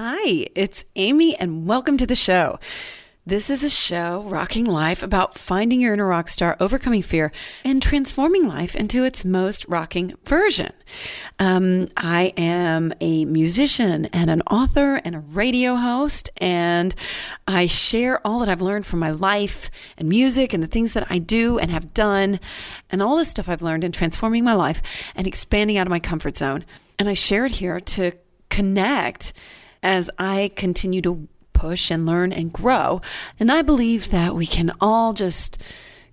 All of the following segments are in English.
Hi, it's Amy, and welcome to the show. This is a show rocking life about finding your inner rock star, overcoming fear, and transforming life into its most rocking version. Um, I am a musician and an author and a radio host, and I share all that I've learned from my life and music and the things that I do and have done, and all the stuff I've learned in transforming my life and expanding out of my comfort zone. And I share it here to connect as I continue to push and learn and grow. And I believe that we can all just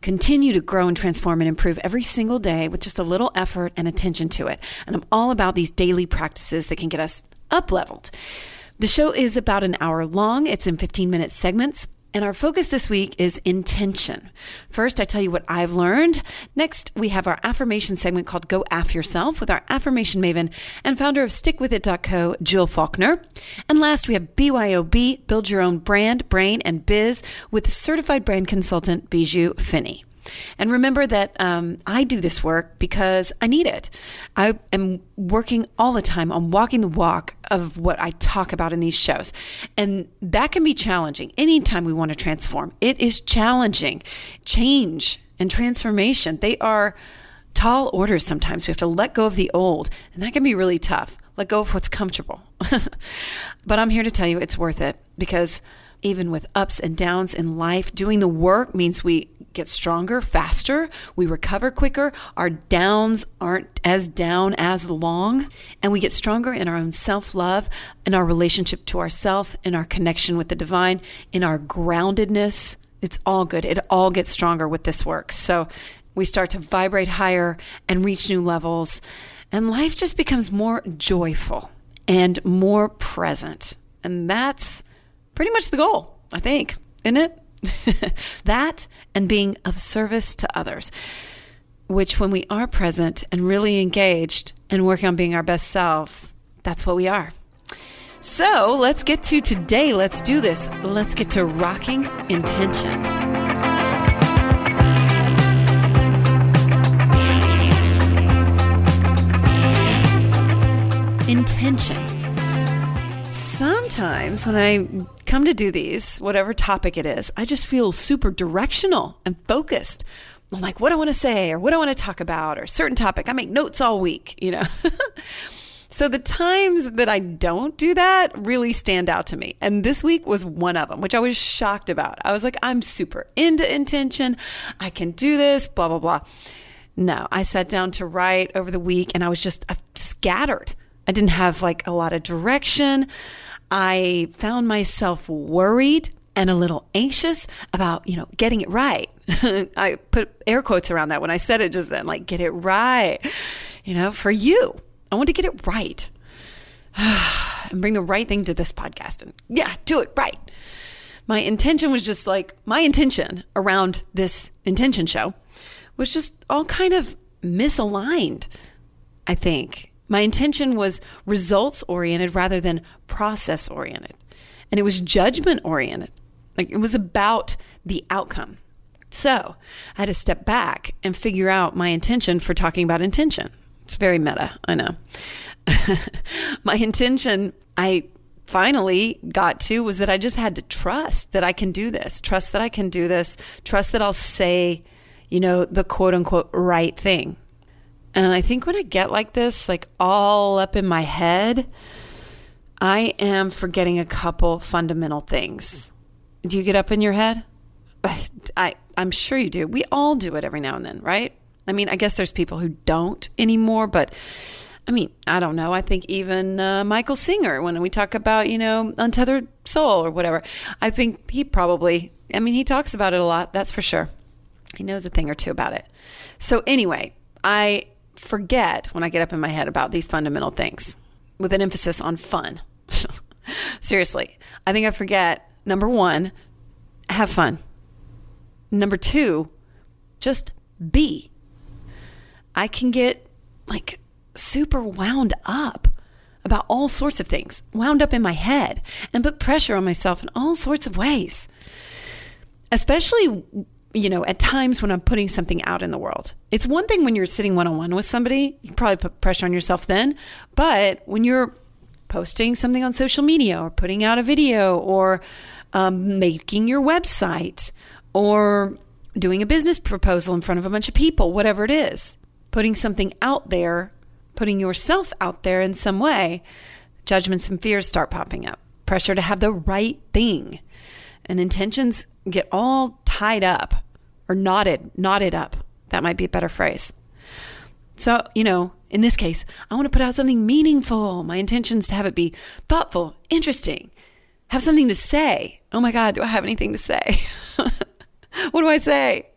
continue to grow and transform and improve every single day with just a little effort and attention to it. And I'm all about these daily practices that can get us up leveled. The show is about an hour long, it's in 15 minute segments. And our focus this week is intention. First, I tell you what I've learned. Next, we have our affirmation segment called Go Aff Yourself with our affirmation maven and founder of StickWithIt.co, Jill Faulkner. And last, we have BYOB, Build Your Own Brand, Brain, and Biz with certified brand consultant Bijou Finney. And remember that um, I do this work because I need it. I am working all the time on walking the walk of what I talk about in these shows. And that can be challenging anytime we want to transform. It is challenging. Change and transformation, they are tall orders sometimes. We have to let go of the old, and that can be really tough. Let go of what's comfortable. but I'm here to tell you it's worth it because even with ups and downs in life, doing the work means we get stronger faster, we recover quicker, our downs aren't as down as long, and we get stronger in our own self love, in our relationship to ourself, in our connection with the divine, in our groundedness. It's all good. It all gets stronger with this work. So we start to vibrate higher and reach new levels, and life just becomes more joyful and more present. And that's pretty much the goal, I think, isn't it? that and being of service to others, which when we are present and really engaged and working on being our best selves, that's what we are. So let's get to today. Let's do this. Let's get to rocking intention. Intention. Sometimes when I come to do these, whatever topic it is, I just feel super directional and focused. I'm like, what do I want to say or what do I want to talk about or a certain topic. I make notes all week, you know. so the times that I don't do that really stand out to me. And this week was one of them, which I was shocked about. I was like, I'm super into intention. I can do this, blah, blah, blah. No, I sat down to write over the week and I was just uh, scattered. I didn't have like a lot of direction. I found myself worried and a little anxious about, you know, getting it right. I put air quotes around that when I said it just then, like, get it right. You know, for you, I want to get it right and bring the right thing to this podcast. And yeah, do it right. My intention was just like, my intention around this intention show was just all kind of misaligned, I think. My intention was results oriented rather than process oriented. And it was judgment oriented. Like it was about the outcome. So I had to step back and figure out my intention for talking about intention. It's very meta, I know. my intention, I finally got to was that I just had to trust that I can do this, trust that I can do this, trust that I'll say, you know, the quote unquote right thing. And I think when I get like this, like all up in my head, I am forgetting a couple fundamental things. Do you get up in your head? I, I'm sure you do. We all do it every now and then, right? I mean, I guess there's people who don't anymore, but I mean, I don't know. I think even uh, Michael Singer, when we talk about, you know, untethered soul or whatever, I think he probably, I mean, he talks about it a lot, that's for sure. He knows a thing or two about it. So, anyway, I forget when I get up in my head about these fundamental things with an emphasis on fun. Seriously, I think I forget number one, have fun. Number two, just be. I can get like super wound up about all sorts of things, wound up in my head, and put pressure on myself in all sorts of ways. Especially you know, at times when I'm putting something out in the world. It's one thing when you're sitting one on one with somebody, you probably put pressure on yourself then. But when you're posting something on social media or putting out a video or um, making your website or doing a business proposal in front of a bunch of people, whatever it is, putting something out there, putting yourself out there in some way, judgments and fears start popping up. Pressure to have the right thing. And intentions get all tied up or knotted, knotted up. That might be a better phrase. So, you know, in this case, I want to put out something meaningful. My intention is to have it be thoughtful, interesting, have something to say. Oh my God, do I have anything to say? what do I say?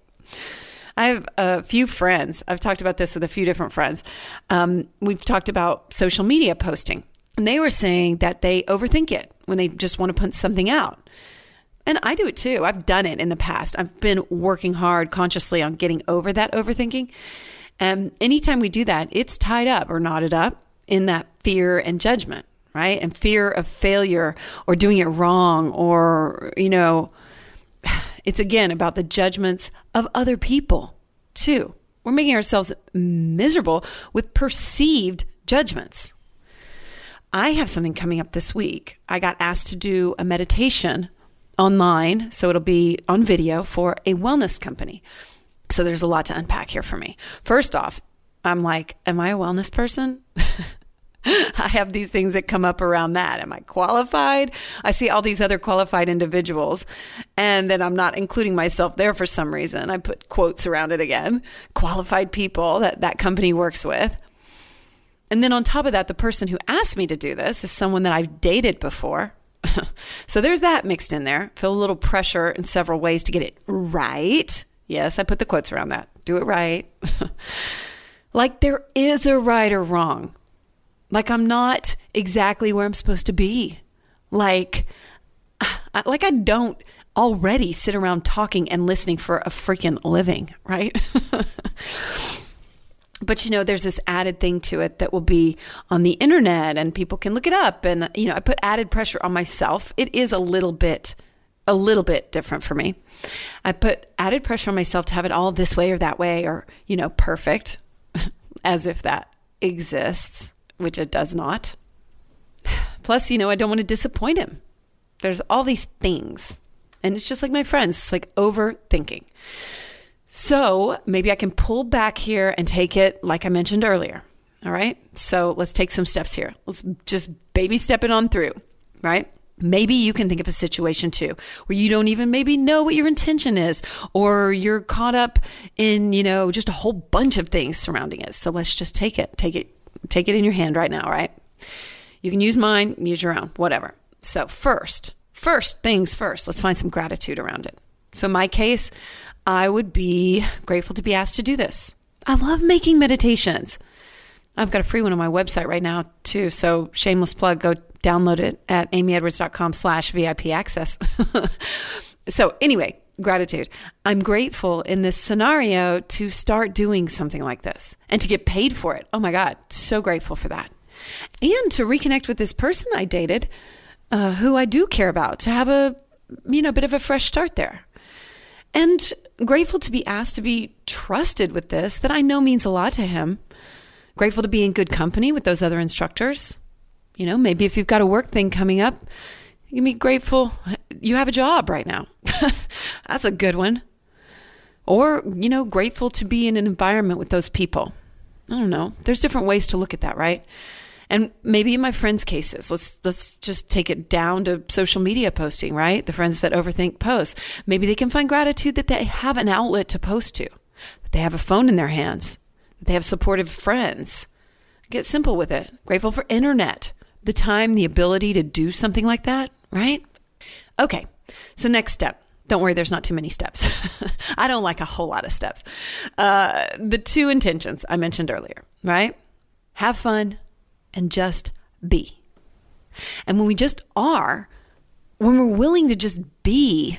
I have a few friends. I've talked about this with a few different friends. Um, we've talked about social media posting, and they were saying that they overthink it when they just want to put something out. And I do it too. I've done it in the past. I've been working hard consciously on getting over that overthinking. And anytime we do that, it's tied up or knotted up in that fear and judgment, right? And fear of failure or doing it wrong or, you know, it's again about the judgments of other people, too. We're making ourselves miserable with perceived judgments. I have something coming up this week. I got asked to do a meditation online, so it'll be on video for a wellness company. So there's a lot to unpack here for me. First off, I'm like, am I a wellness person? I have these things that come up around that. Am I qualified? I see all these other qualified individuals, and then I'm not including myself there for some reason. I put quotes around it again qualified people that that company works with. And then on top of that, the person who asked me to do this is someone that I've dated before. so there's that mixed in there. Feel a little pressure in several ways to get it right. Yes, I put the quotes around that. Do it right. like there is a right or wrong. Like I'm not exactly where I'm supposed to be. Like like I don't already sit around talking and listening for a freaking living, right? but you know there's this added thing to it that will be on the internet and people can look it up and you know I put added pressure on myself. It is a little bit a little bit different for me. I put added pressure on myself to have it all this way or that way or, you know, perfect, as if that exists, which it does not. Plus, you know, I don't want to disappoint him. There's all these things. And it's just like my friends, it's like overthinking. So maybe I can pull back here and take it like I mentioned earlier. All right. So let's take some steps here. Let's just baby step it on through, right? Maybe you can think of a situation too where you don't even maybe know what your intention is, or you're caught up in, you know, just a whole bunch of things surrounding it. So let's just take it, take it, take it in your hand right now, right? You can use mine, use your own, whatever. So, first, first things first, let's find some gratitude around it. So, in my case, I would be grateful to be asked to do this. I love making meditations. I've got a free one on my website right now too. So shameless plug, go download it at amyedwards.com slash VIP access. so anyway, gratitude. I'm grateful in this scenario to start doing something like this and to get paid for it. Oh my God, so grateful for that. And to reconnect with this person I dated, uh, who I do care about, to have a you know a bit of a fresh start there. And grateful to be asked to be trusted with this that I know means a lot to him Grateful to be in good company with those other instructors. You know, maybe if you've got a work thing coming up, you can be grateful you have a job right now. That's a good one. Or, you know, grateful to be in an environment with those people. I don't know. There's different ways to look at that, right? And maybe in my friends' cases, let's let's just take it down to social media posting, right? The friends that overthink posts. Maybe they can find gratitude that they have an outlet to post to, that they have a phone in their hands, that they have supportive friends. Get simple with it. Grateful for internet, the time, the ability to do something like that, right? Okay, so next step. Don't worry, there's not too many steps. I don't like a whole lot of steps. Uh, the two intentions I mentioned earlier, right? Have fun and just be. And when we just are, when we're willing to just be,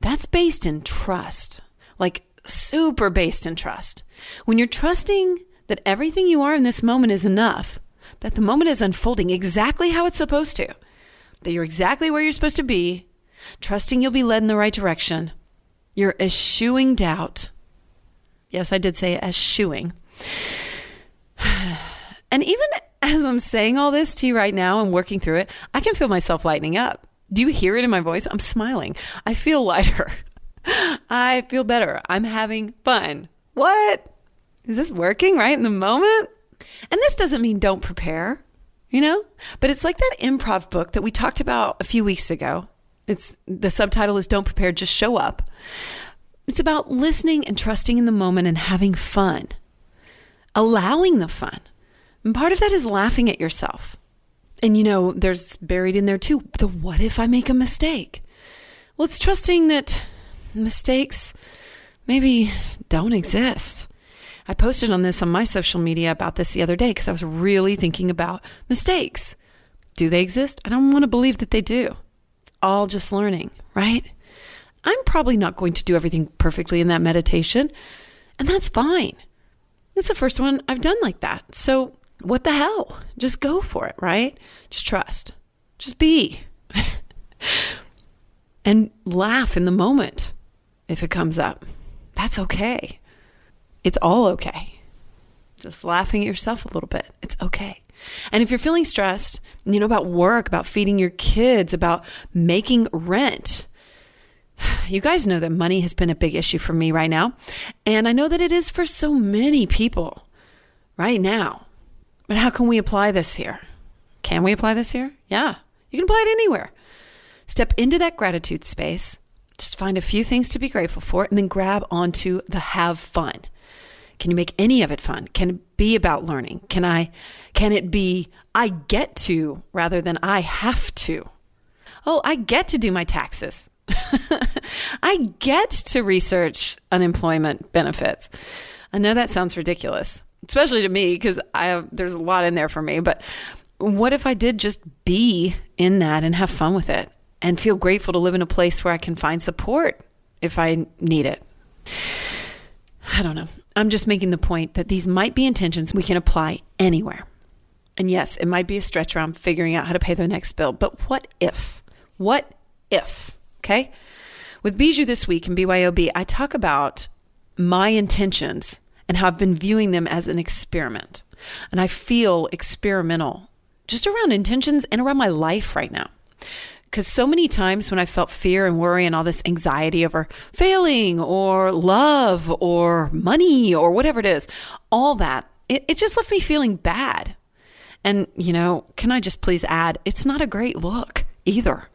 that's based in trust. Like super based in trust. When you're trusting that everything you are in this moment is enough, that the moment is unfolding exactly how it's supposed to, that you're exactly where you're supposed to be, trusting you'll be led in the right direction, you're eschewing doubt. Yes, I did say eschewing. And even as I'm saying all this to you right now and working through it, I can feel myself lightening up. Do you hear it in my voice? I'm smiling. I feel lighter. I feel better. I'm having fun. What? Is this working right in the moment? And this doesn't mean don't prepare, you know? But it's like that improv book that we talked about a few weeks ago. It's the subtitle is Don't Prepare, Just Show Up. It's about listening and trusting in the moment and having fun, allowing the fun. And part of that is laughing at yourself. And you know, there's buried in there too the what if I make a mistake? Well, it's trusting that mistakes maybe don't exist. I posted on this on my social media about this the other day because I was really thinking about mistakes. Do they exist? I don't want to believe that they do. It's all just learning, right? I'm probably not going to do everything perfectly in that meditation, and that's fine. It's the first one I've done like that. So, what the hell? Just go for it, right? Just trust. Just be. and laugh in the moment if it comes up. That's okay. It's all okay. Just laughing at yourself a little bit. It's okay. And if you're feeling stressed, you know, about work, about feeding your kids, about making rent, you guys know that money has been a big issue for me right now. And I know that it is for so many people right now. But how can we apply this here? Can we apply this here? Yeah, you can apply it anywhere. Step into that gratitude space, just find a few things to be grateful for, and then grab onto the have fun. Can you make any of it fun? Can it be about learning? Can I can it be I get to rather than I have to? Oh, I get to do my taxes. I get to research unemployment benefits. I know that sounds ridiculous, especially to me because I have, there's a lot in there for me. But what if I did just be in that and have fun with it and feel grateful to live in a place where I can find support if I need it? I don't know. I'm just making the point that these might be intentions we can apply anywhere. And yes, it might be a stretch around figuring out how to pay the next bill, but what if? What if? Okay. With Bijou this week in BYOB, I talk about my intentions and how I've been viewing them as an experiment. And I feel experimental just around intentions and around my life right now. Because so many times when I felt fear and worry and all this anxiety over failing or love or money or whatever it is, all that, it, it just left me feeling bad. And, you know, can I just please add, it's not a great look either.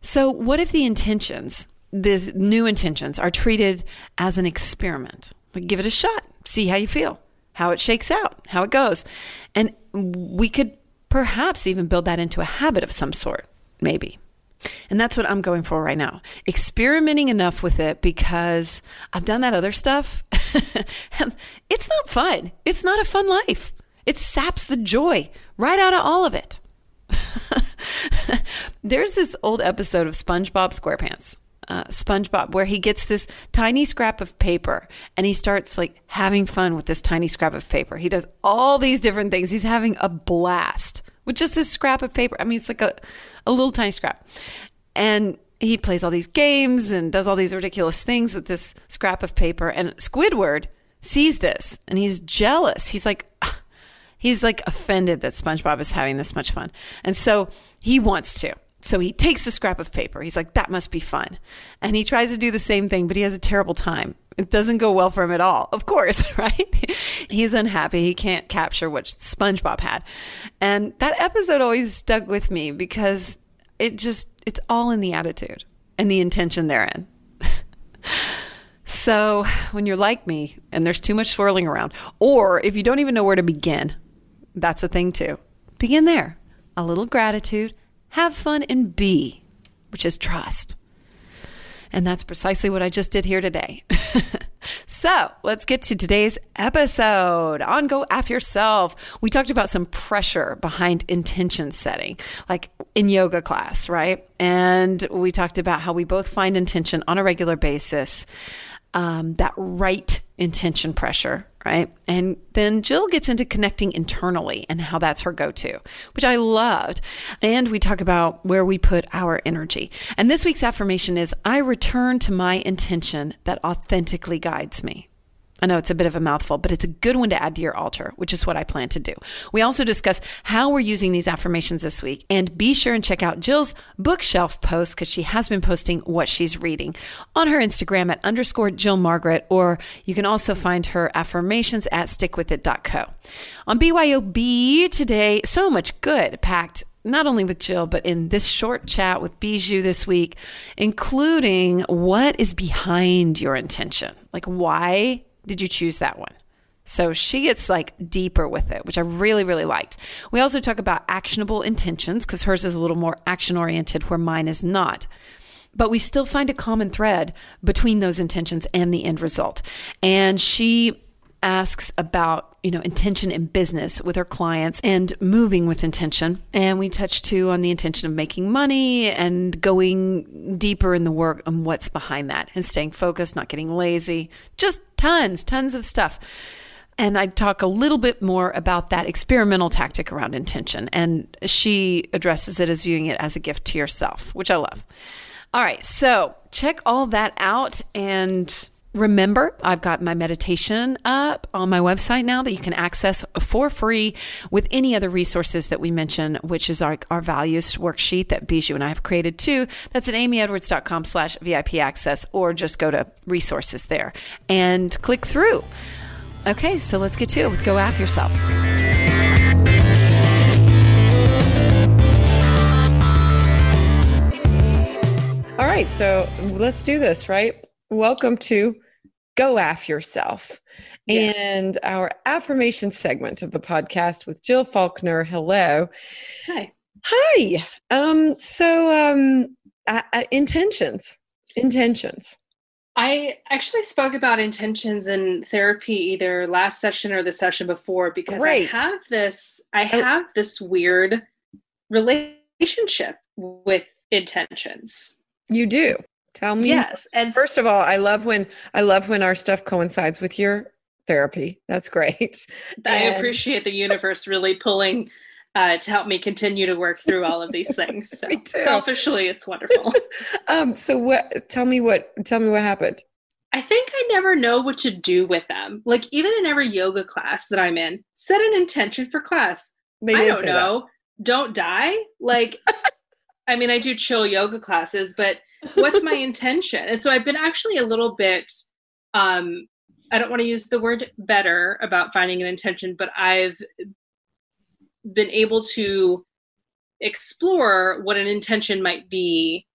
So, what if the intentions, the new intentions, are treated as an experiment? Give it a shot, see how you feel, how it shakes out, how it goes. And we could perhaps even build that into a habit of some sort, maybe. And that's what I'm going for right now. Experimenting enough with it because I've done that other stuff. it's not fun. It's not a fun life. It saps the joy right out of all of it. There's this old episode of SpongeBob SquarePants. Uh, SpongeBob, where he gets this tiny scrap of paper and he starts like having fun with this tiny scrap of paper. He does all these different things. He's having a blast with just this scrap of paper. I mean, it's like a, a little tiny scrap. And he plays all these games and does all these ridiculous things with this scrap of paper. And Squidward sees this and he's jealous. He's like, he's like offended that SpongeBob is having this much fun. And so he wants to. So he takes the scrap of paper. He's like, that must be fun. And he tries to do the same thing, but he has a terrible time. It doesn't go well for him at all, of course, right? He's unhappy. He can't capture what SpongeBob had. And that episode always stuck with me because it just, it's all in the attitude and the intention therein. so when you're like me and there's too much swirling around, or if you don't even know where to begin, that's a thing too. Begin there. A little gratitude have fun, and be, which is trust. And that's precisely what I just did here today. so let's get to today's episode on Go Aff Yourself. We talked about some pressure behind intention setting, like in yoga class, right? And we talked about how we both find intention on a regular basis, um, that right intention pressure, right? And then Jill gets into connecting internally and how that's her go to, which I loved. And we talk about where we put our energy. And this week's affirmation is I return to my intention that authentically guides me. I know it's a bit of a mouthful, but it's a good one to add to your altar, which is what I plan to do. We also discuss how we're using these affirmations this week. And be sure and check out Jill's bookshelf post because she has been posting what she's reading on her Instagram at underscore Jill Margaret, or you can also find her affirmations at stickwithit.co. On BYOB today, so much good packed not only with Jill, but in this short chat with Bijou this week, including what is behind your intention. Like, why did you choose that one? So she gets like deeper with it, which I really, really liked. We also talk about actionable intentions because hers is a little more action oriented, where mine is not. But we still find a common thread between those intentions and the end result. And she asks about, you know, intention in business with her clients and moving with intention. And we touch too on the intention of making money and going deeper in the work and what's behind that and staying focused, not getting lazy. Just tons, tons of stuff. And I talk a little bit more about that experimental tactic around intention. And she addresses it as viewing it as a gift to yourself, which I love. All right, so check all that out and Remember, I've got my meditation up on my website now that you can access for free with any other resources that we mention, which is our, our values worksheet that Bijou and I have created too. That's at amyedwards.com slash VIP access, or just go to resources there and click through. Okay, so let's get to it with Go Aff Yourself. All right, so let's do this, right? Welcome to Go Aff Yourself. Yes. And our affirmation segment of the podcast with Jill Faulkner. Hello. Hi. Hi. Um, so um, uh, uh, intentions. Intentions. I actually spoke about intentions in therapy either last session or the session before because Great. I have this I oh. have this weird relationship with intentions. You do. Tell me. Yes. And first of all, I love when I love when our stuff coincides with your therapy. That's great. I and- appreciate the universe really pulling uh, to help me continue to work through all of these things. So selfishly, it's wonderful. um, so what? Tell me what. Tell me what happened. I think I never know what to do with them. Like even in every yoga class that I'm in, set an intention for class. They I don't know. That. Don't die. Like, I mean, I do chill yoga classes, but what's my intention? And so i've been actually a little bit um i don't want to use the word better about finding an intention but i've been able to explore what an intention might be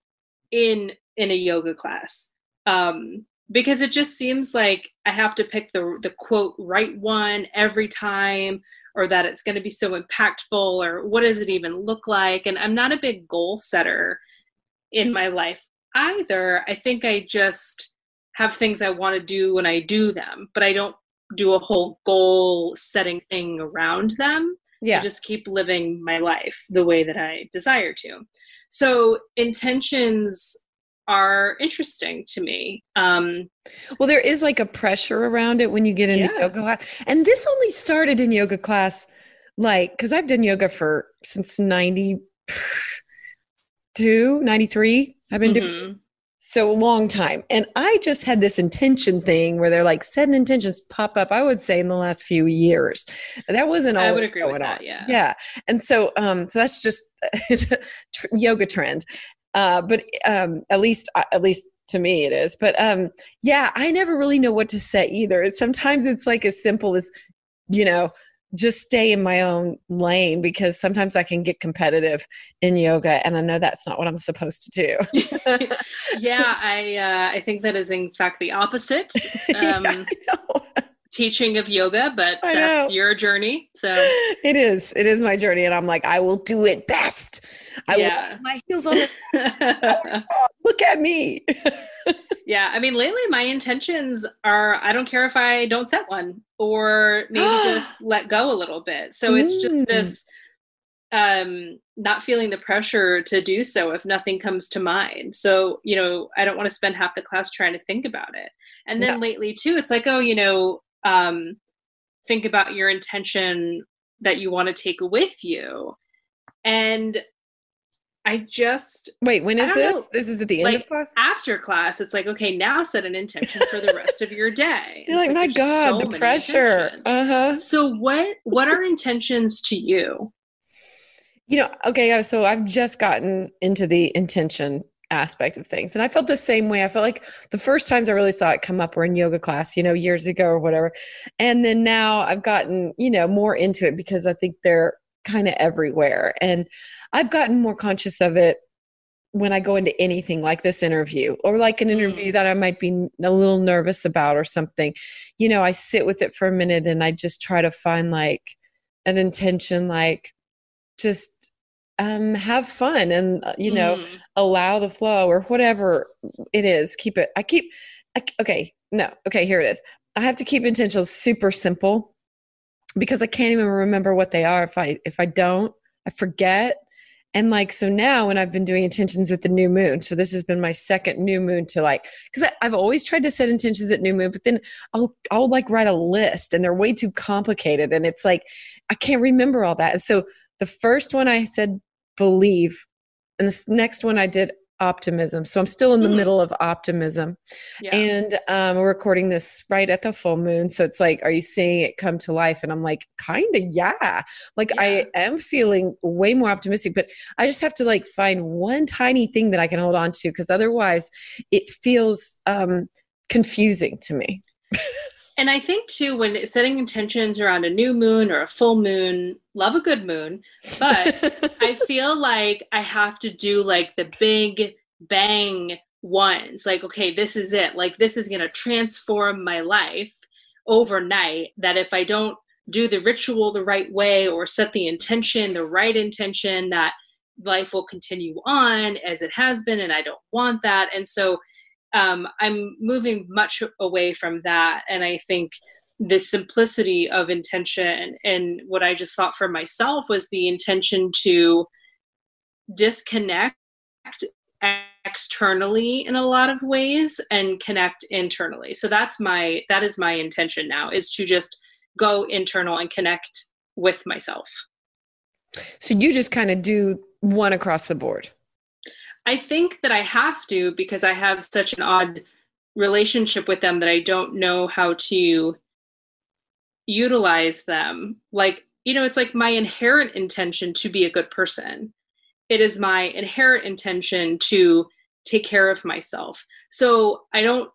in in a yoga class. Um because it just seems like i have to pick the the quote right one every time or that it's going to be so impactful or what does it even look like? And i'm not a big goal setter in my life either. I think I just have things I want to do when I do them, but I don't do a whole goal setting thing around them. Yeah. I just keep living my life the way that I desire to. So intentions are interesting to me. Um, well, there is like a pressure around it when you get into yeah. yoga class. And this only started in yoga class, like, because I've done yoga for since 92, 93. I've been mm-hmm. doing so a long time. And I just had this intention thing where they're like sudden intentions pop up, I would say in the last few years. That wasn't always I would agree with that, on. yeah. Yeah. And so um so that's just it's a yoga trend. Uh but um at least uh, at least to me it is. But um yeah, I never really know what to say either. Sometimes it's like as simple as you know, just stay in my own lane because sometimes I can get competitive in yoga and I know that's not what I'm supposed to do. yeah, I uh, I think that is in fact the opposite. Um, yeah, teaching of yoga, but I that's know. your journey. So it is. It is my journey and I'm like I will do it best. I yeah. will my heels on the Look at me. yeah, I mean lately my intentions are I don't care if I don't set one or maybe just let go a little bit. So it's just mm. this um not feeling the pressure to do so if nothing comes to mind so you know i don't want to spend half the class trying to think about it and then lately too it's like oh you know um think about your intention that you want to take with you and I just wait. When is this? Know. This is at the end like, of class. After class, it's like okay, now set an intention for the rest of your day. You're like, like my God, so the pressure. Uh huh. So what? What are intentions to you? You know, okay, so I've just gotten into the intention aspect of things. And I felt the same way. I felt like the first times I really saw it come up were in yoga class, you know, years ago or whatever. And then now I've gotten, you know, more into it because I think they're kind of everywhere. And I've gotten more conscious of it when I go into anything like this interview or like an interview mm. that I might be a little nervous about or something. You know, I sit with it for a minute and I just try to find like an intention, like just um, have fun and uh, you know mm. allow the flow or whatever it is. Keep it. I keep. I, okay, no. Okay, here it is. I have to keep intentions super simple because I can't even remember what they are if I if I don't. I forget. And like so now when I've been doing intentions with the new moon, so this has been my second new moon to like because I've always tried to set intentions at new moon, but then I'll I'll like write a list and they're way too complicated and it's like I can't remember all that. And so the first one I said believe, and the next one I did optimism. So I'm still in the mm. middle of optimism. Yeah. And um, we're recording this right at the full moon. So it's like, are you seeing it come to life? And I'm like, kind of, yeah. Like yeah. I am feeling way more optimistic, but I just have to like find one tiny thing that I can hold on to because otherwise it feels um, confusing to me. and I think too, when setting intentions around a new moon or a full moon, love a good moon, but I feel like I have to do like the big bang ones. Like, okay, this is it. Like, this is going to transform my life overnight. That if I don't do the ritual the right way or set the intention, the right intention, that life will continue on as it has been. And I don't want that. And so, um, I'm moving much away from that. And I think the simplicity of intention and what I just thought for myself was the intention to disconnect externally in a lot of ways and connect internally. So that's my that is my intention now is to just go internal and connect with myself. So you just kind of do one across the board. I think that I have to because I have such an odd relationship with them that I don't know how to utilize them. Like, you know, it's like my inherent intention to be a good person. It is my inherent intention to take care of myself. So I don't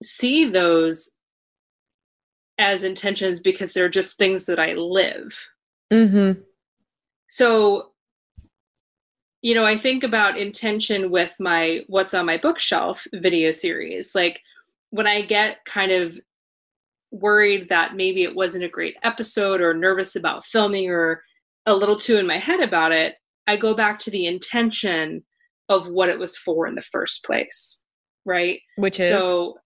see those as intentions because they're just things that I live. Mm-hmm. So you know, I think about intention with my What's on My Bookshelf video series. Like when I get kind of worried that maybe it wasn't a great episode or nervous about filming or a little too in my head about it, I go back to the intention of what it was for in the first place. Right. Which is so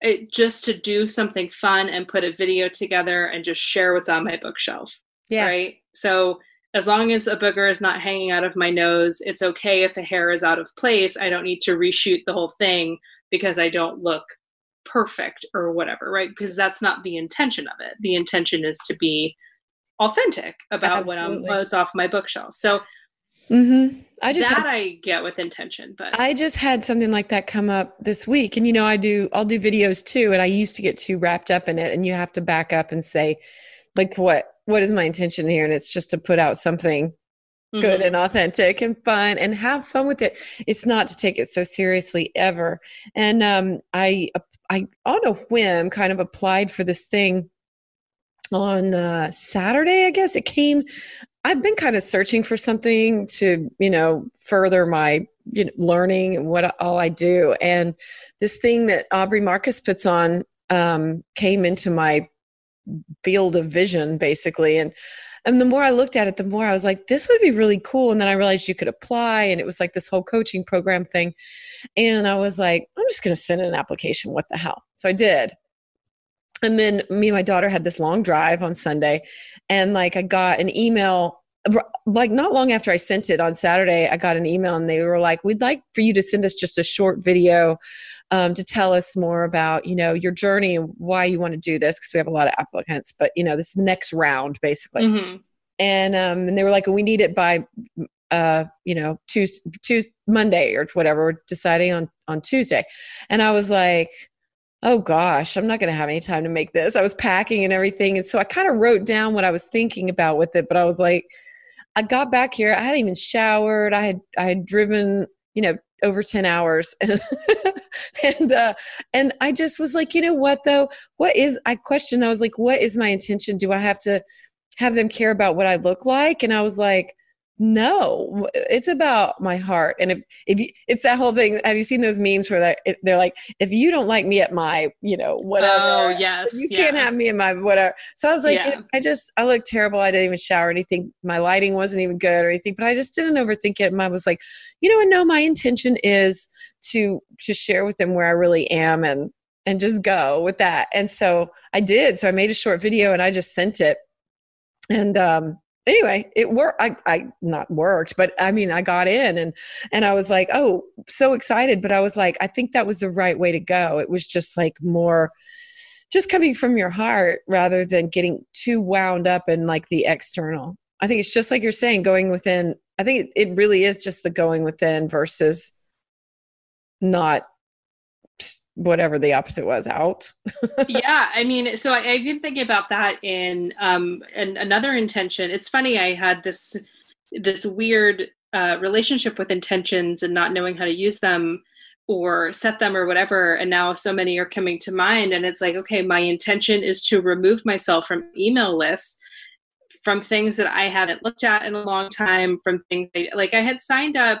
it just to do something fun and put a video together and just share what's on my bookshelf. Yeah. Right. So as long as a booger is not hanging out of my nose, it's okay if a hair is out of place. I don't need to reshoot the whole thing because I don't look perfect or whatever, right? Because that's not the intention of it. The intention is to be authentic about what I'm what's off my bookshelf. So mm-hmm. I just that had, I get with intention, but I just had something like that come up this week, and you know I do I'll do videos too, and I used to get too wrapped up in it, and you have to back up and say, like what what is my intention here? And it's just to put out something mm-hmm. good and authentic and fun and have fun with it. It's not to take it so seriously ever. And um, i i on a whim kind of applied for this thing on uh, saturday i guess. It came i've been kind of searching for something to you know further my you know, learning and what all i do. And this thing that aubrey marcus puts on um, came into my field of vision basically and and the more I looked at it, the more I was like, this would be really cool. And then I realized you could apply, and it was like this whole coaching program thing. And I was like, I'm just going to send an application. What the hell? So I did. And then me and my daughter had this long drive on Sunday, and like I got an email like not long after I sent it on Saturday, I got an email and they were like, "We'd like for you to send us just a short video um, to tell us more about, you know, your journey and why you want to do this because we have a lot of applicants. But you know, this is the next round basically." Mm-hmm. And um, and they were like, "We need it by uh, you know, Tuesday, Tuesday, Monday or whatever, We're deciding on on Tuesday, and I was like, oh gosh, I'm not going to have any time to make this. I was packing and everything, and so I kind of wrote down what I was thinking about with it, but I was like, I got back here, I hadn't even showered, I had I had driven, you know, over 10 hours. And uh and i just was like you know what though? What is i questioned i was like what is my intention? Do i have to have them care about what i look like? And i was like no it's about my heart and if if you, it's that whole thing have you seen those memes where they're, they're like if you don't like me at my you know whatever oh yes you yeah. can't have me in my whatever so i was like yeah. you know, i just i looked terrible i didn't even shower anything my lighting wasn't even good or anything but i just didn't overthink it and i was like you know what no my intention is to to share with them where i really am and and just go with that and so i did so i made a short video and i just sent it and um anyway it worked I, I not worked but i mean i got in and and i was like oh so excited but i was like i think that was the right way to go. It was just like more just coming from your heart rather than getting too wound up in like the external. I think it's just like you're saying going within i think it, it really is just the going within versus not whatever the opposite was out. Yeah i mean so I, i've been thinking about that in um and another intention. It's funny i had this this weird uh, relationship with intentions and not knowing how to use them or set them or whatever and now so many are coming to mind and it's like okay my intention is to remove myself from email lists from things that i haven't looked at in a long time from things like i had signed up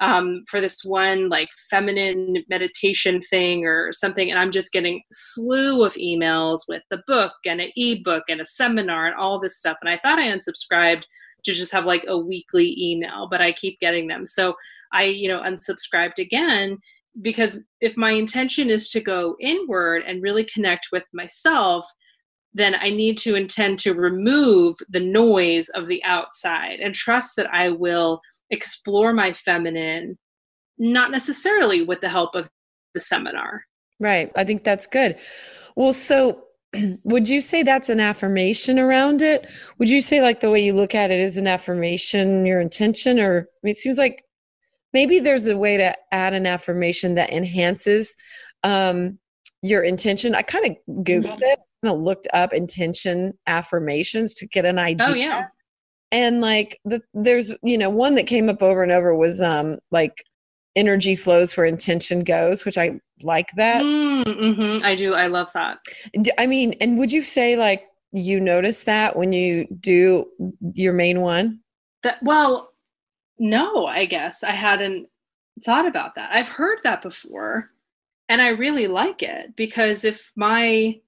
um, for this one like feminine meditation thing or something and i'm just getting slew of emails with the book and an ebook and a seminar and all this stuff and i thought i unsubscribed to just have like a weekly email but i keep getting them. So i you know unsubscribed again because if my intention is to go inward and really connect with myself then I need to intend to remove the noise of the outside and trust that I will explore my feminine, not necessarily with the help of the seminar. Right. I think that's good. Well, so would you say that's an affirmation around it? Would you say like the way you look at it is an affirmation, your intention, or I mean, it seems like maybe there's a way to add an affirmation that enhances um, your intention. I kind of googled mm-hmm. it kind of looked up intention affirmations to get an idea. Oh yeah. And like the, there's you know one that came up over and over was um like energy flows where intention goes, which I like that. Mm, mm-hmm. I do. I love that. I mean, and would you say like you notice that when you do your main one? That well, no, I guess I hadn't thought about that. I've heard that before and I really like it because if my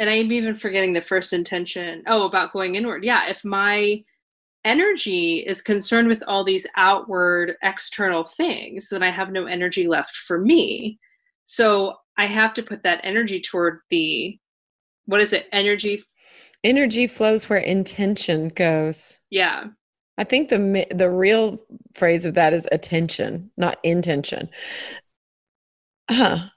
and I'm even forgetting the first intention. Oh, about going inward. Yeah, if my energy is concerned with all these outward external things, then I have no energy left for me. So I have to put that energy toward the what is it? Energy energy flows where intention goes. Yeah. I think the the real phrase of that is attention, not intention. Huh.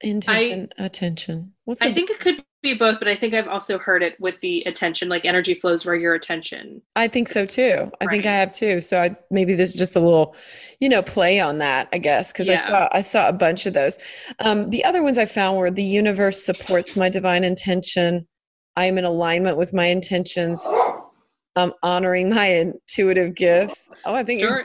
Intention, I, attention. What's I think it could be both, but I think I've also heard it with the attention, like energy flows where your attention. I think so too. I right. think I have too. So I, maybe this is just a little, you know, play on that, I guess, because yeah. I saw I saw a bunch of those. Um, the other ones I found were the universe supports my divine intention. I am in alignment with my intentions. I'm honoring my intuitive gifts. Oh, I think. Sure.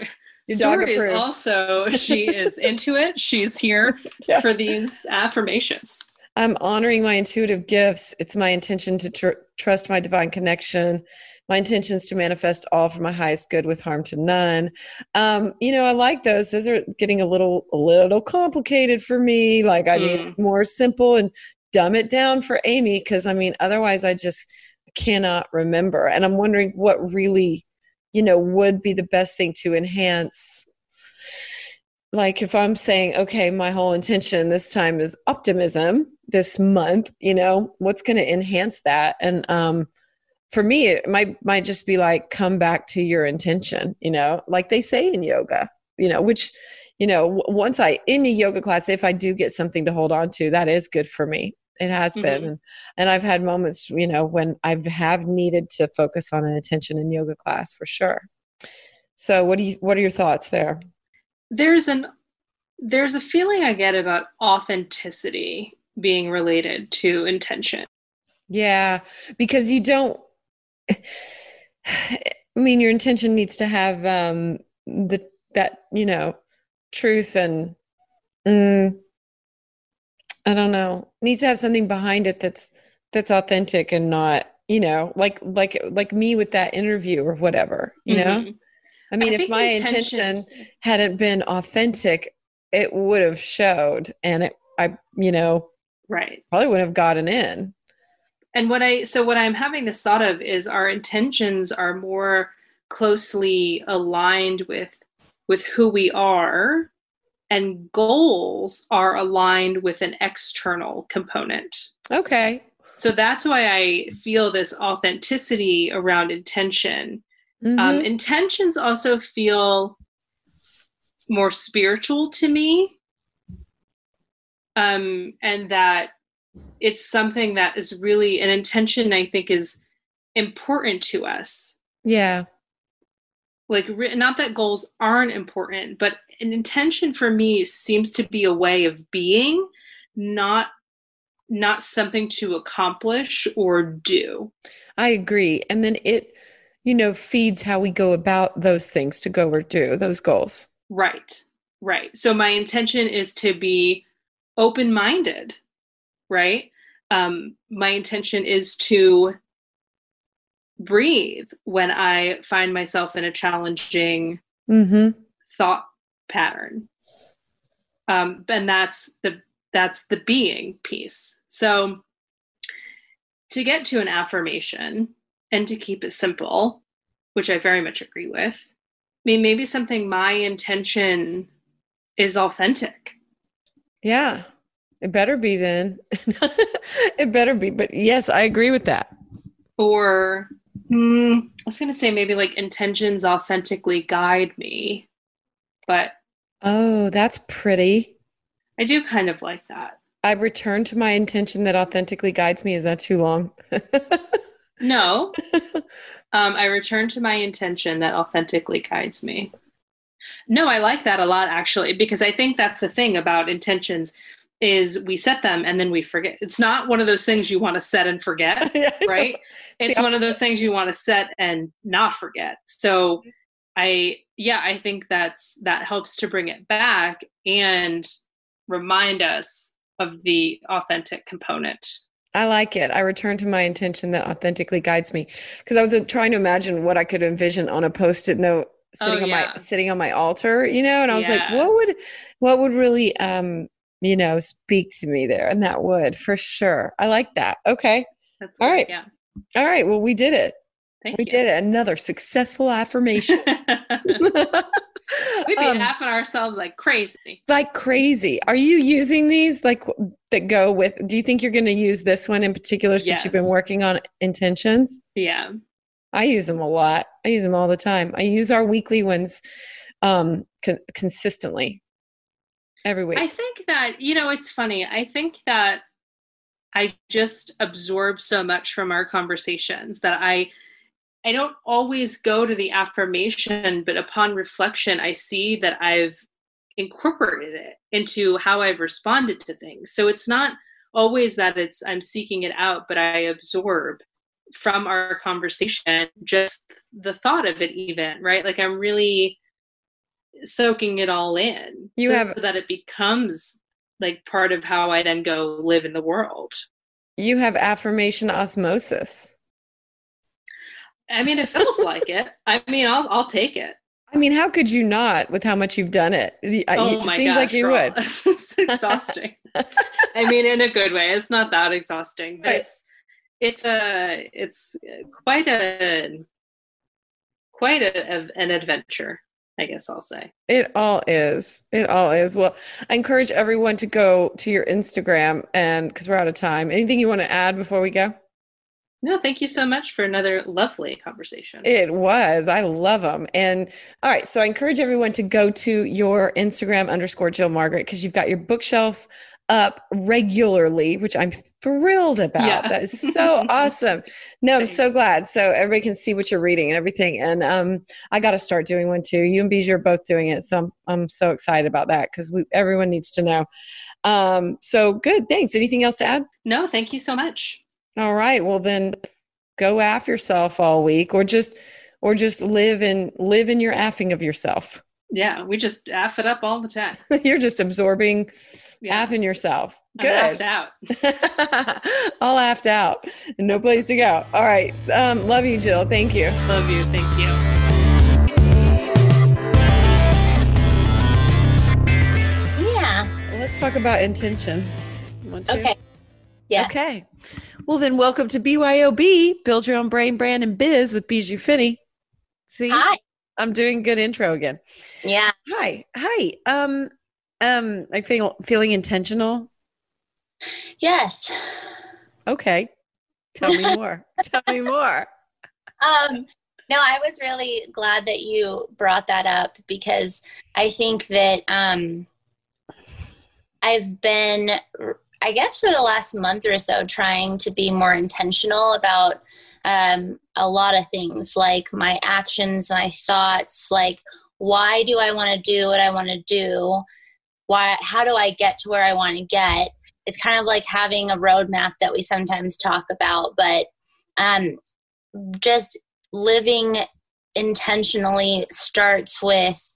Story is also she is into it. She's here yeah. for these affirmations. I'm honoring my intuitive gifts. It's my intention to tr- trust my divine connection. My intention is to manifest all for my highest good with harm to none. Um, you know, I like those. Those are getting a little a little complicated for me. Like I mm. need more simple and dumb it down for Amy because I mean, otherwise I just cannot remember. And I'm wondering what really you know would be the best thing to enhance. Like if i'm saying okay my whole intention this time is optimism this month you know what's going to enhance that? And um for me it might might just be like come back to your intention you know? Like they say in yoga you know which you know once i in the yoga class if i do get something to hold on to that is good for me it has mm-hmm. been and, i've had moments you know when i've have needed to focus on an attention in yoga class for sure So what do you what are your thoughts there? There's an there's a feeling I get about authenticity being related to intention. Yeah, because you don't I mean your intention needs to have um the that, you know, truth and mm, I don't know, needs to have something behind it that's that's authentic and not, you know, like like like me with that interview or whatever, you mm-hmm. know? I mean, I if my intention hadn't been authentic, it would have showed and it I you know, right. Probably wouldn't have gotten in. And what I so what I'm having this thought of is our intentions are more closely aligned with with who we are and goals are aligned with an external component. Okay. So that's why I feel this authenticity around intention. Um, mm-hmm. Um, intentions also feel more spiritual to me. Um, and that it's something that is really an intention, I think, is important to us. Yeah. Like, not that goals aren't important, but an intention for me seems to be a way of being, not not something to accomplish or do. I agree. And then it, you know, feeds how we go about those things to go or do those goals. Right. Right. So my intention is to be open minded, right? Um, my intention is to breathe when I find myself in a challenging mm-hmm. thought pattern. Um, and that's the that's the being piece. So to get to an affirmation and to keep it simple, which I very much agree with, I mean, maybe something my intention is authentic. Yeah, it better be then. it better be. But yes, I agree with that. Or mm, I was going to say maybe like intentions authentically guide me. But oh, that's pretty. I do kind of like that. I return to my intention that authentically guides me. Is that too long? no. Um, I return to my intention that authentically guides me. No, I like that a lot actually, because I think that's the thing about intentions is we set them and then we forget. It's not one of those things you want to set and forget, yeah, right? It's one of those things you want to set and not forget. So I yeah, I think that's that helps to bring it back and remind us of the authentic component. I like it. I return to my intention that authentically guides me because I was uh, trying to imagine what I could envision on a post-it note sitting oh, on my sitting on my altar, you know, and I was yeah. like, what would what would really um, you know, speak to me there? And that would for sure. I like that. Okay. That's All right. Yeah. All right. Well, we did it. Thank we you. did it. Another successful affirmation. We'd be um, laughing ourselves like crazy. Like crazy. Are you using these like that go with? Do you think you're going to use this one in particular since yes. you've been working on intentions? Yeah. I use them a lot. I use them all the time. I use our weekly ones um, con- consistently every week. I think that, you know, it's funny. I think that I just absorb so much from our conversations that I I don't always go to the affirmation, but upon reflection, I see that I've incorporated it into how I've responded to things. So it's not always that it's I'm seeking it out, but I absorb from our conversation just the thought of it even, right? Like I'm really soaking it all in. You so have that it becomes like part of how I then go live in the world. You have affirmation osmosis. I mean, it feels like it. I mean, I'll I'll take it. I mean, how could you not with how much you've done it? Oh my it seems gosh, like you would. it's exhausting. I mean, in a good way. It's not that exhausting, but right. it's it's a it's quite a quite a, a, an adventure. I guess I'll say. It all is. It all is. Well, I encourage everyone to go to your Instagram and because we're out of time. Anything you want to add before we go? No, thank you so much for another lovely conversation. It was. I love them. And all right, so I encourage everyone to go to your Instagram underscore Jill Margaret because you've got your bookshelf up regularly, which I'm thrilled about. Yeah. That is so awesome. No, I'm so glad. So everybody can see what you're reading and everything. And um, I got to start doing one too. You and Bijou are both doing it, so I'm I'm so excited about that because we everyone needs to know. Um, so good. Thanks. Anything else to add? No, thank you so much. All right. Well, then go aff yourself all week, or just or just live in live in your affing of yourself. Yeah, we just aff it up all the time. You're just absorbing yeah. affing yourself. Good. I'm out. all affed out. No place to go. All right. Um, love you, Jill. Thank you. Love you. Thank you. Yeah. Let's talk about intention. Okay. Yeah. Okay. Well, then, welcome to BYOB, Build Your Own Brain, Brand, and Biz with Bijou Finney. See? Hi. I'm doing good intro again. Yeah. Hi. Hi. Um, um, I feel feeling intentional. Yes. Okay. Tell me more. Tell me more. Um, no, I was really glad that you brought that up because I think that um, I've been, I guess, for the last month or so, trying to be more intentional about um, a lot of things like my actions, my thoughts, like why do I want to do what I want to do? Why, how do I get to where I want to get? It's kind of like having a roadmap that we sometimes talk about, but um, just living intentionally starts with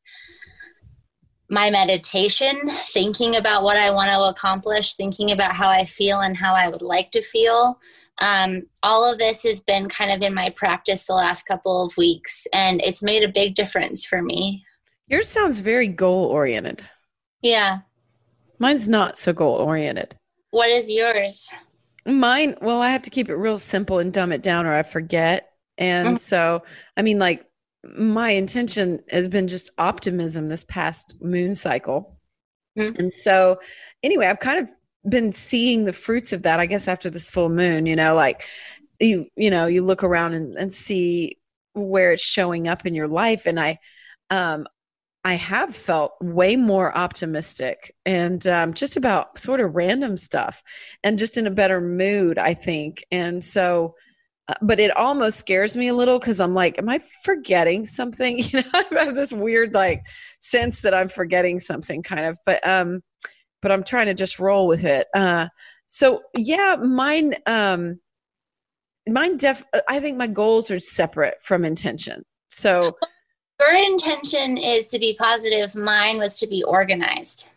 my meditation, thinking about what I want to accomplish, thinking about how I feel and how I would like to feel. Um, all of this has been kind of in my practice the last couple of weeks, and it's made a big difference for me. Yours sounds very goal oriented. Yeah. Mine's not so goal oriented. What is yours? Mine, well, I have to keep it real simple and dumb it down or I forget. And mm-hmm. so, I mean, like, my intention has been just optimism this past moon cycle. Mm-hmm. And so, anyway, I've kind of been seeing the fruits of that, I guess, after this full moon, you know, like you, you know, you look around and, and see where it's showing up in your life. And I, um, I have felt way more optimistic and um, just about sort of random stuff and just in a better mood, I think. And so, uh, but it almost scares me a little because I'm like, am I forgetting something? You know, I have this weird like sense that I'm forgetting something kind of, but, um, but I'm trying to just roll with it. Uh, so yeah, mine, um, mine def, I think my goals are separate from intention. So your intention is to be positive. Mine was to be organized.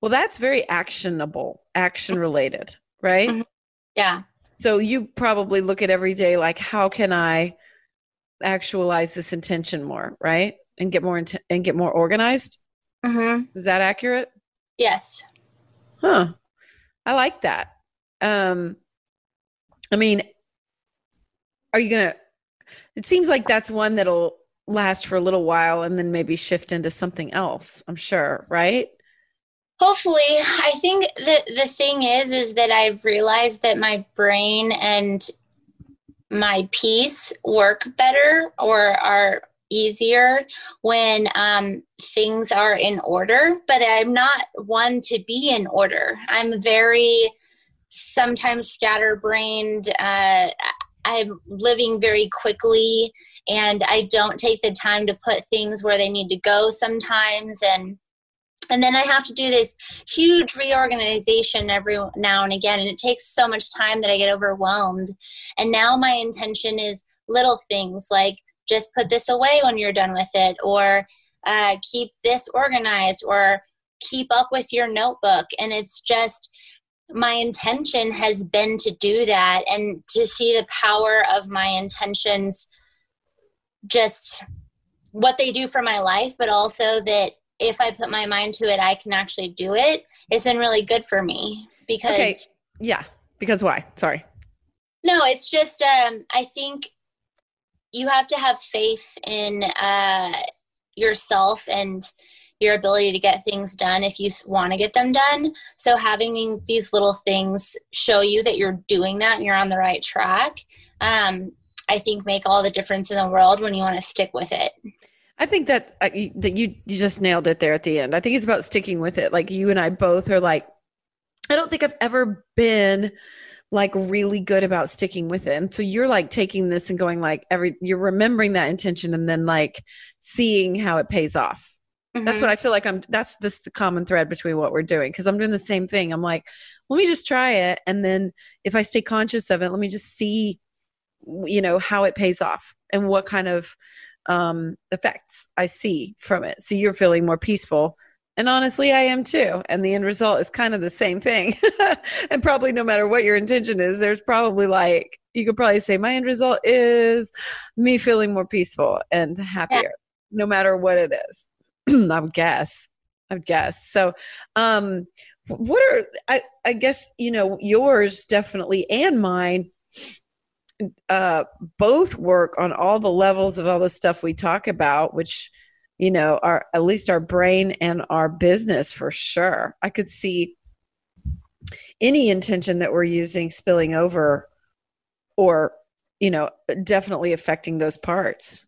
Well, that's very actionable, action related, right? Mm-hmm. Yeah. So you probably look at every day like, how can I actualize this intention more, right? And get more int- and get more organized. Mm-hmm. Is that accurate? Yes. Huh. I like that. Um, I mean, are you gonna? It seems like that's one that'll last for a little while and then maybe shift into something else. I'm sure, right? Hopefully, I think that the thing is, is that I've realized that my brain and my peace work better or are easier when um, things are in order, but I'm not one to be in order. I'm very sometimes scatterbrained. Uh, I'm living very quickly and I don't take the time to put things where they need to go sometimes. And and then I have to do this huge reorganization every now and again, and it takes so much time that I get overwhelmed. And now my intention is little things like just put this away when you're done with it, or uh, keep this organized, or keep up with your notebook. And it's just my intention has been to do that and to see the power of my intentions just what they do for my life but also that if i put my mind to it i can actually do it it's been really good for me because okay. yeah because why sorry no it's just um i think you have to have faith in uh, yourself and your ability to get things done if you want to get them done. So having these little things show you that you're doing that and you're on the right track, um, I think make all the difference in the world when you want to stick with it. I think that uh, you, that you you just nailed it there at the end. I think it's about sticking with it. Like you and I both are like I don't think I've ever been like really good about sticking with it. And so you're like taking this and going like every you're remembering that intention and then like seeing how it pays off. Mm-hmm. That's what I feel like I'm that's this the common thread between what we're doing because I'm doing the same thing. I'm like, let me just try it and then if I stay conscious of it, let me just see you know how it pays off and what kind of um effects I see from it. So you're feeling more peaceful and honestly, I am too. And the end result is kind of the same thing. and probably no matter what your intention is, there's probably like, you could probably say, my end result is me feeling more peaceful and happier, yeah. no matter what it is. I would guess. I would guess. So, um, what are, I, I guess, you know, yours definitely and mine uh, both work on all the levels of all the stuff we talk about, which you know our at least our brain and our business for sure. I could see any intention that we're using spilling over or you know definitely affecting those parts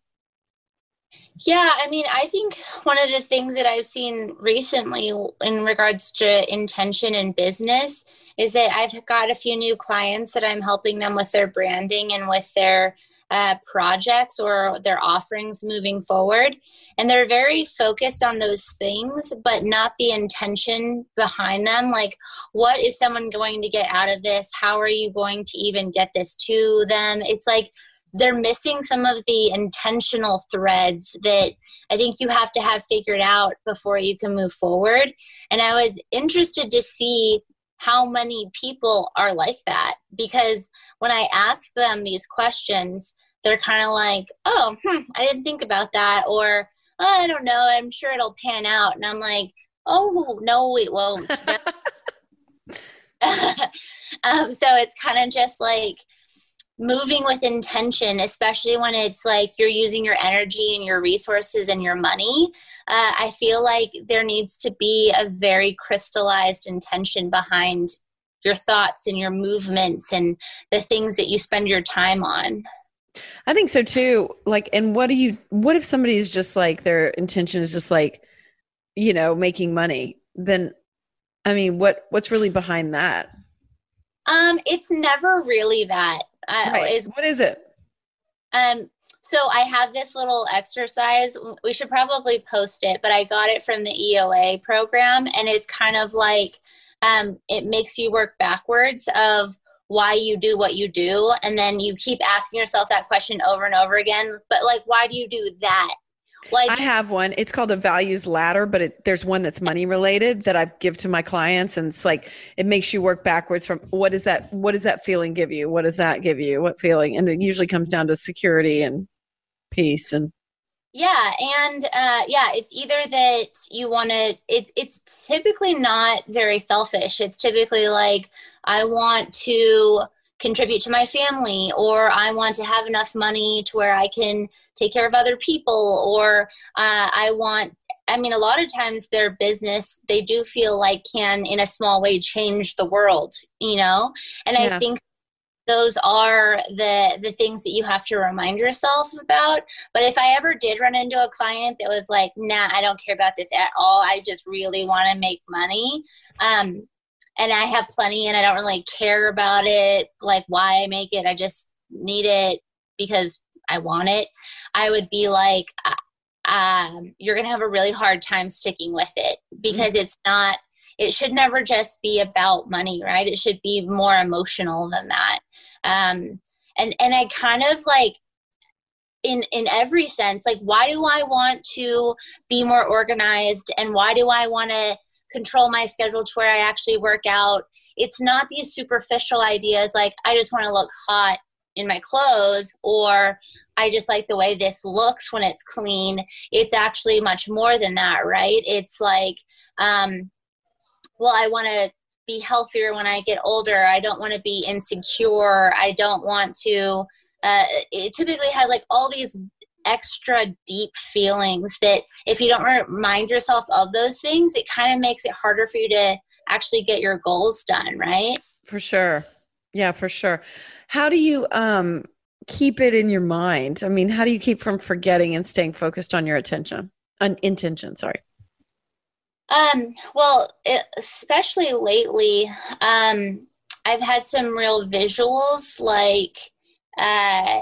yeah i mean i think one of the things that i've seen recently in regards to intention and business is that i've got a few new clients that i'm helping them with their branding and with their uh, projects or their offerings moving forward. And they're very focused on those things, but not the intention behind them. Like, what is someone going to get out of this? How are you going to even get this to them? It's like, they're missing some of the intentional threads that I think you have to have figured out before you can move forward. And I was interested to see how many people are like that because when I ask them these questions, they're kind of like, oh, hmm, I didn't think about that. Or, oh, I don't know, I'm sure it'll pan out. And I'm like, oh, no, it won't. um, so it's kind of just like moving with intention, especially when it's like you're using your energy and your resources and your money. Uh, I feel like there needs to be a very crystallized intention behind your thoughts and your movements and the things that you spend your time on. I think so too. Like, and what do you, what if somebody's just like, their intention is just like, you know, making money? Then, I mean, what, what's really behind that? Um, it's never really that. Uh, right. is, what is it? Um, so I have this little exercise. We should probably post it, but I got it from the EOA program, and it's kind of like um, it makes you work backwards of why you do what you do and then you keep asking yourself that question over and over again but like why do you do that like I have one. It's called a values ladder, but it, there's one that's money related that I give to my clients, and it's like it makes you work backwards from what is that? What does that feeling give you? What does that give you? What feeling? And it usually comes down to security and peace and yeah and uh, yeah it's either that you want to it, it's typically not very selfish it's typically like i want to contribute to my family or i want to have enough money to where i can take care of other people or uh, i want i mean a lot of times their business they do feel like can in a small way change the world you know? And yeah. i think those are the the things that you have to remind yourself about. But if i ever did run into a client that was like nah i don't care about this at all. I just really want to make money um, and i have plenty and i don't really care about it like why i make it i just need it because i want it i would be like uh, um, you're gonna have a really hard time sticking with it because mm-hmm. it's not it should never just be about money, right? It should be more emotional than that. Um, and and I kind of like in in every sense like why do i want to be more organized and why do i want to control my schedule to where i actually work out it's not these superficial ideas like i just want to look hot in my clothes or i just like the way this looks when it's clean it's actually much more than that right it's like um well, I want to be healthier when I get older. I don't want to be insecure. I don't want to. Uh, it typically has like all these extra deep feelings that if you don't remind yourself of those things, it kind of makes it harder for you to actually get your goals done, right? For sure. Yeah, for sure. How do you um keep it in your mind? I mean, how do you keep from forgetting and staying focused on your attention? On intention, sorry. Um, well, it, especially lately, um, I've had some real visuals like uh,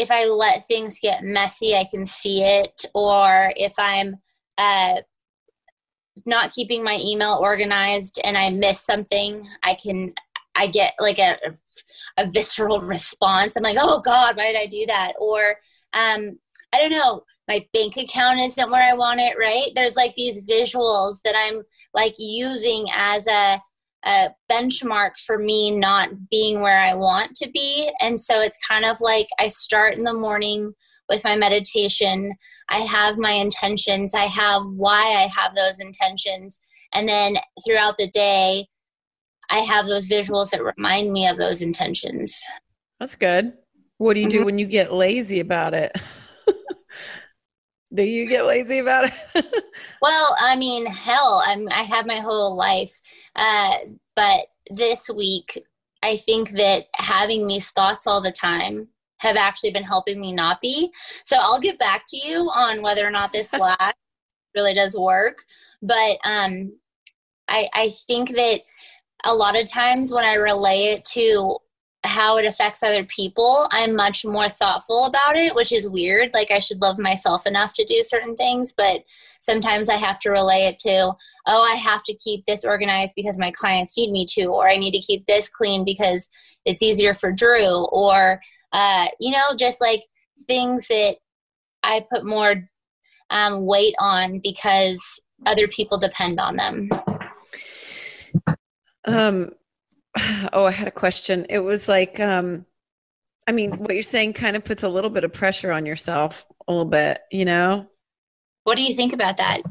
if I let things get messy, I can see it, or if I'm uh, not keeping my email organized and I miss something, I can I get like a, a visceral response. I'm like, oh God, why did I do that? Or um, I don't know, my bank account isn't where I want it, right? There's like these visuals that I'm like using as a, a benchmark for me not being where I want to be. And so it's kind of like I start in the morning with my meditation. I have my intentions, I have why I have those intentions. And then throughout the day, I have those visuals that remind me of those intentions. That's good. What do you mm-hmm. do when you get lazy about it? do you get lazy about it? well, I mean, hell, I'm I have my whole life, uh, but this week, I think that having these thoughts all the time have actually been helping me not be. So I'll get back to you on whether or not this last really does work. But um, I I think that a lot of times when I relay it to how it affects other people, I'm much more thoughtful about it, which is weird. Like I should love myself enough to do certain things, but sometimes I have to relay it to, oh, I have to keep this organized because my clients need me to, or I need to keep this clean because it's easier for Drew, or, uh, you know, just like things that I put more um, weight on because other people depend on them. Um, oh, I had a question. It was like, um, I mean, what you're saying kind of puts a little bit of pressure on yourself, a little bit, you know? What do you think about that?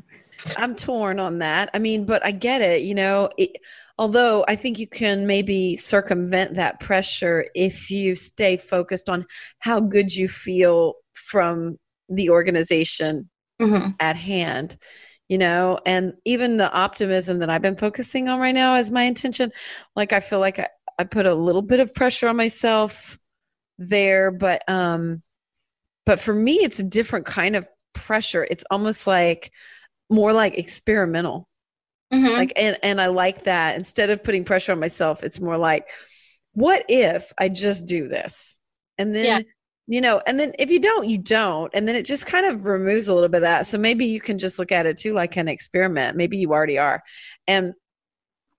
I'm torn on that. I mean, but I get it, you know. It, although I think you can maybe circumvent that pressure if you stay focused on how good you feel from the organization mm-hmm. at hand you know and even the optimism that i've been focusing on right now is my intention like i feel like I, I put a little bit of pressure on myself there but um but for me it's a different kind of pressure. It's almost like more like experimental. Mm-hmm. like and and i like that. Instead of putting pressure on myself it's more like what if i just do this? And then yeah you know and then if you don't you don't and then it just kind of removes a little bit of that. So maybe you can just look at it too like an experiment. Maybe you already are. And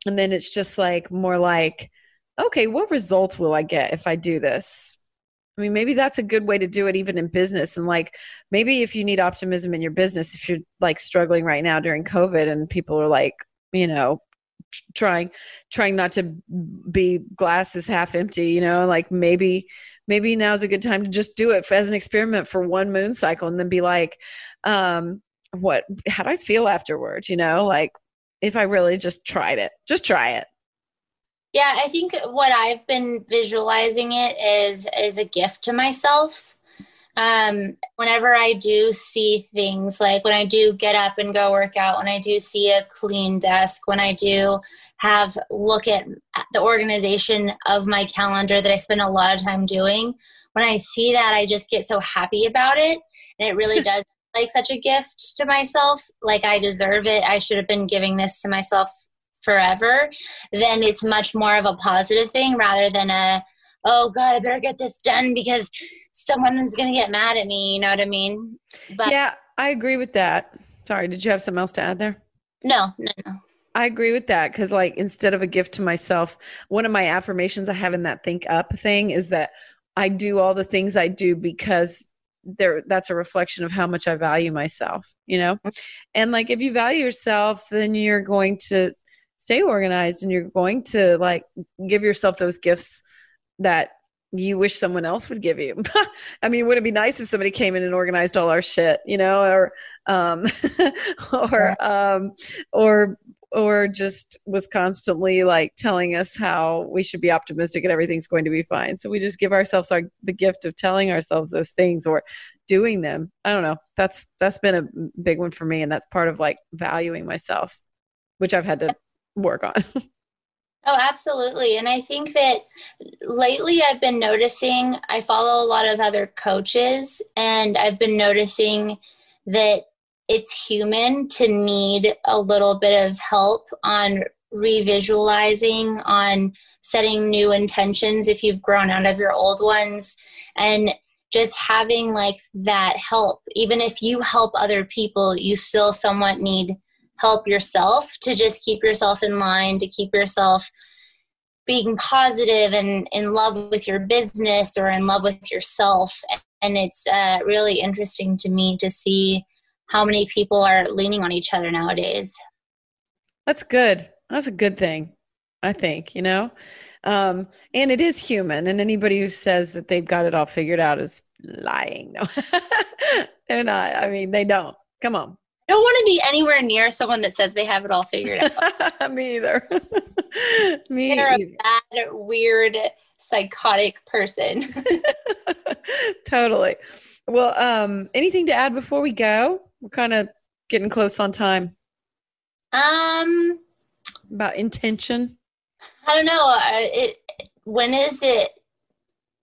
and then it's just like more like okay what results will i get if i do this? I mean maybe that's a good way to do it even in business. And like maybe if you need optimism in your business if you're like struggling right now during covid and people are like you know trying trying not to be glasses half empty you know like maybe maybe now's a good time to just do it as an experiment for one moon cycle and then be like um what how do i feel afterwards you know? Like if i really just tried it just try it. Yeah i think what i've been visualizing it is is a gift to myself um, whenever I do see things like when I do get up and go work out, when I do see a clean desk, when I do have look at the organization of my calendar that I spend a lot of time doing, when I see that, I just get so happy about it. And it really does like such a gift to myself. Like I deserve it. I should have been giving this to myself forever. Then it's much more of a positive thing rather than a oh god i better get this done because someone's going to get mad at me you know what i mean but yeah i agree with that sorry did you have something else to add there no no no I agree with that because, like, instead of a gift to myself, one of my affirmations I have in that ThinkUp thing is that I do all the things I do because there that's a reflection of how much I value myself, you know? Mm-hmm. And like if you value yourself, then you're going to stay organized and you're going to like give yourself those gifts that you wish someone else would give you. I mean, wouldn't it be nice if somebody came in and organized all our shit, you know, or um or um or or just was constantly like telling us how we should be optimistic and everything's going to be fine. So we just give ourselves our the gift of telling ourselves those things or doing them. I don't know. That's that's been a big one for me and that's part of like valuing myself, which I've had to work on. Oh, absolutely. And I think that lately I've been noticing, I follow a lot of other coaches, and I've been noticing that it's human to need a little bit of help on revisualizing, on setting new intentions if you've grown out of your old ones, and just having like that help. Even if you help other people, you still somewhat need help yourself to just keep yourself in line, to keep yourself being positive and in love with your business or in love with yourself. And it's uh, really interesting to me to see how many people are leaning on each other nowadays. That's good. That's a good thing, I think, you know? Um, and it is human. And anybody who says that they've got it all figured out is lying. No, they're not. I mean, they don't. Come on. I don't want to be anywhere near someone that says they have it all figured out. Me either. Me They're either. a bad, weird, psychotic person. totally. Well, um, anything to add before we go? We're kind of getting close on time. Um, about intention. I don't know. It when is it?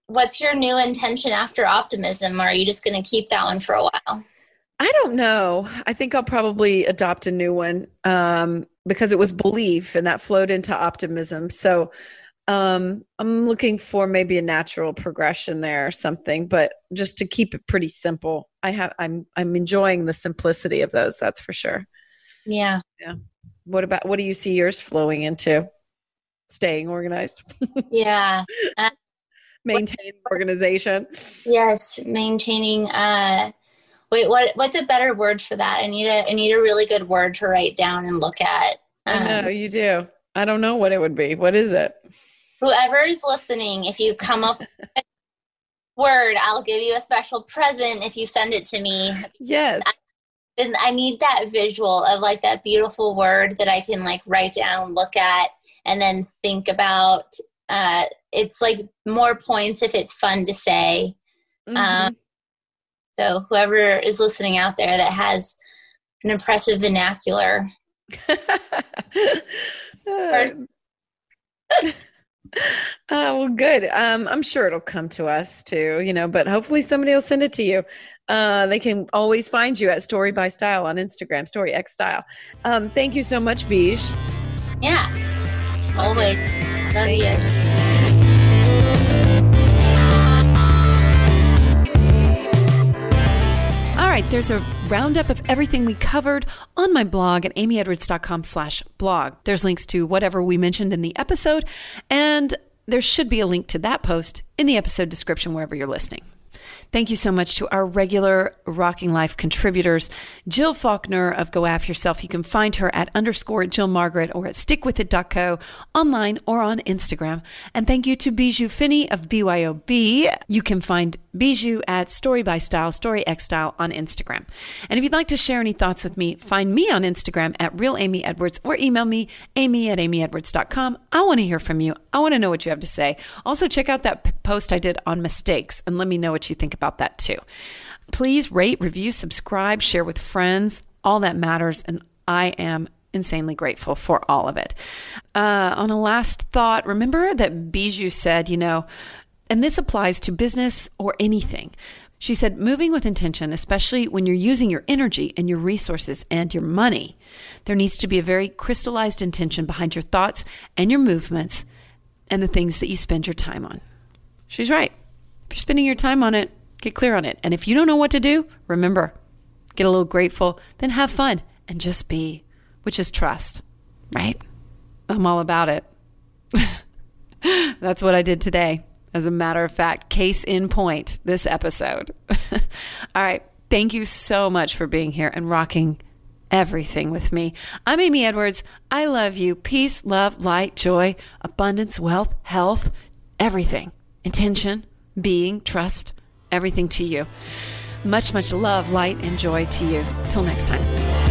What's your new intention after optimism? Or are you just going to keep that one for a while? I don't know. I think I'll probably adopt a new one um, because it was belief and that flowed into optimism. So um, I'm looking for maybe a natural progression there or something, but just to keep it pretty simple. I have I'm I'm enjoying the simplicity of those. That's for sure. Yeah. Yeah. What about what do you see yours flowing into? Staying organized. yeah. Uh, maintaining organization. Yes, maintaining uh Wait, what? What's a better word for that? I need a I need a really good word to write down and look at. Um, I know you do. I don't know what it would be. What is it? Whoever is listening, if you come up with a word, I'll give you a special present if you send it to me. Yes. And I need that visual of like that beautiful word that I can like write down, look at, and then think about. Uh, it's like more points if it's fun to say. Mm-hmm. Um, so whoever is listening out there that has an impressive vernacular. uh, well, good. Um, I'm sure it'll come to us too, you know, but hopefully somebody will send it to you. Uh, they can always find you at Story by Style on Instagram, Story X Style. Um, thank you so much, Beej. Yeah, always. Love thank you. you. Right, there's a roundup of everything we covered on my blog at amyedwards.com slash blog. There's links to whatever we mentioned in the episode, and there should be a link to that post in the episode description wherever you're listening. Thank you so much to our regular Rocking Life contributors, Jill Faulkner of Go Aff Yourself. You can find her at underscore Jill Margaret or at stickwithit.co online or on Instagram. And thank you to Bijou Finney of BYOB. You can find Bijou at Story by Style, Story X Style on Instagram. And if you'd like to share any thoughts with me, find me on Instagram at Real Amy Edwards or email me, amy at amyedwards.com. I want to hear from you. I want to know what you have to say. Also, check out that post I did on mistakes and let me know what you think about that too. Please rate, review, subscribe, share with friends. All that matters. And I am insanely grateful for all of it. Uh, on a last thought, remember that Bijou said, you know, and this applies to business or anything. She said, moving with intention, especially when you're using your energy and your resources and your money, there needs to be a very crystallized intention behind your thoughts and your movements and the things that you spend your time on. She's right. If you're spending your time on it, get clear on it. And if you don't know what to do, remember, get a little grateful, then have fun and just be, which is trust, right? I'm all about it. That's what I did today. As a matter of fact, case in point, this episode. all right. Thank you so much for being here and rocking everything with me. I'm Amy Edwards. I love you. Peace, love, light, joy, abundance, wealth, health, everything. Intention, being, trust, everything to you. Much, much love, light, and joy to you. Till next time.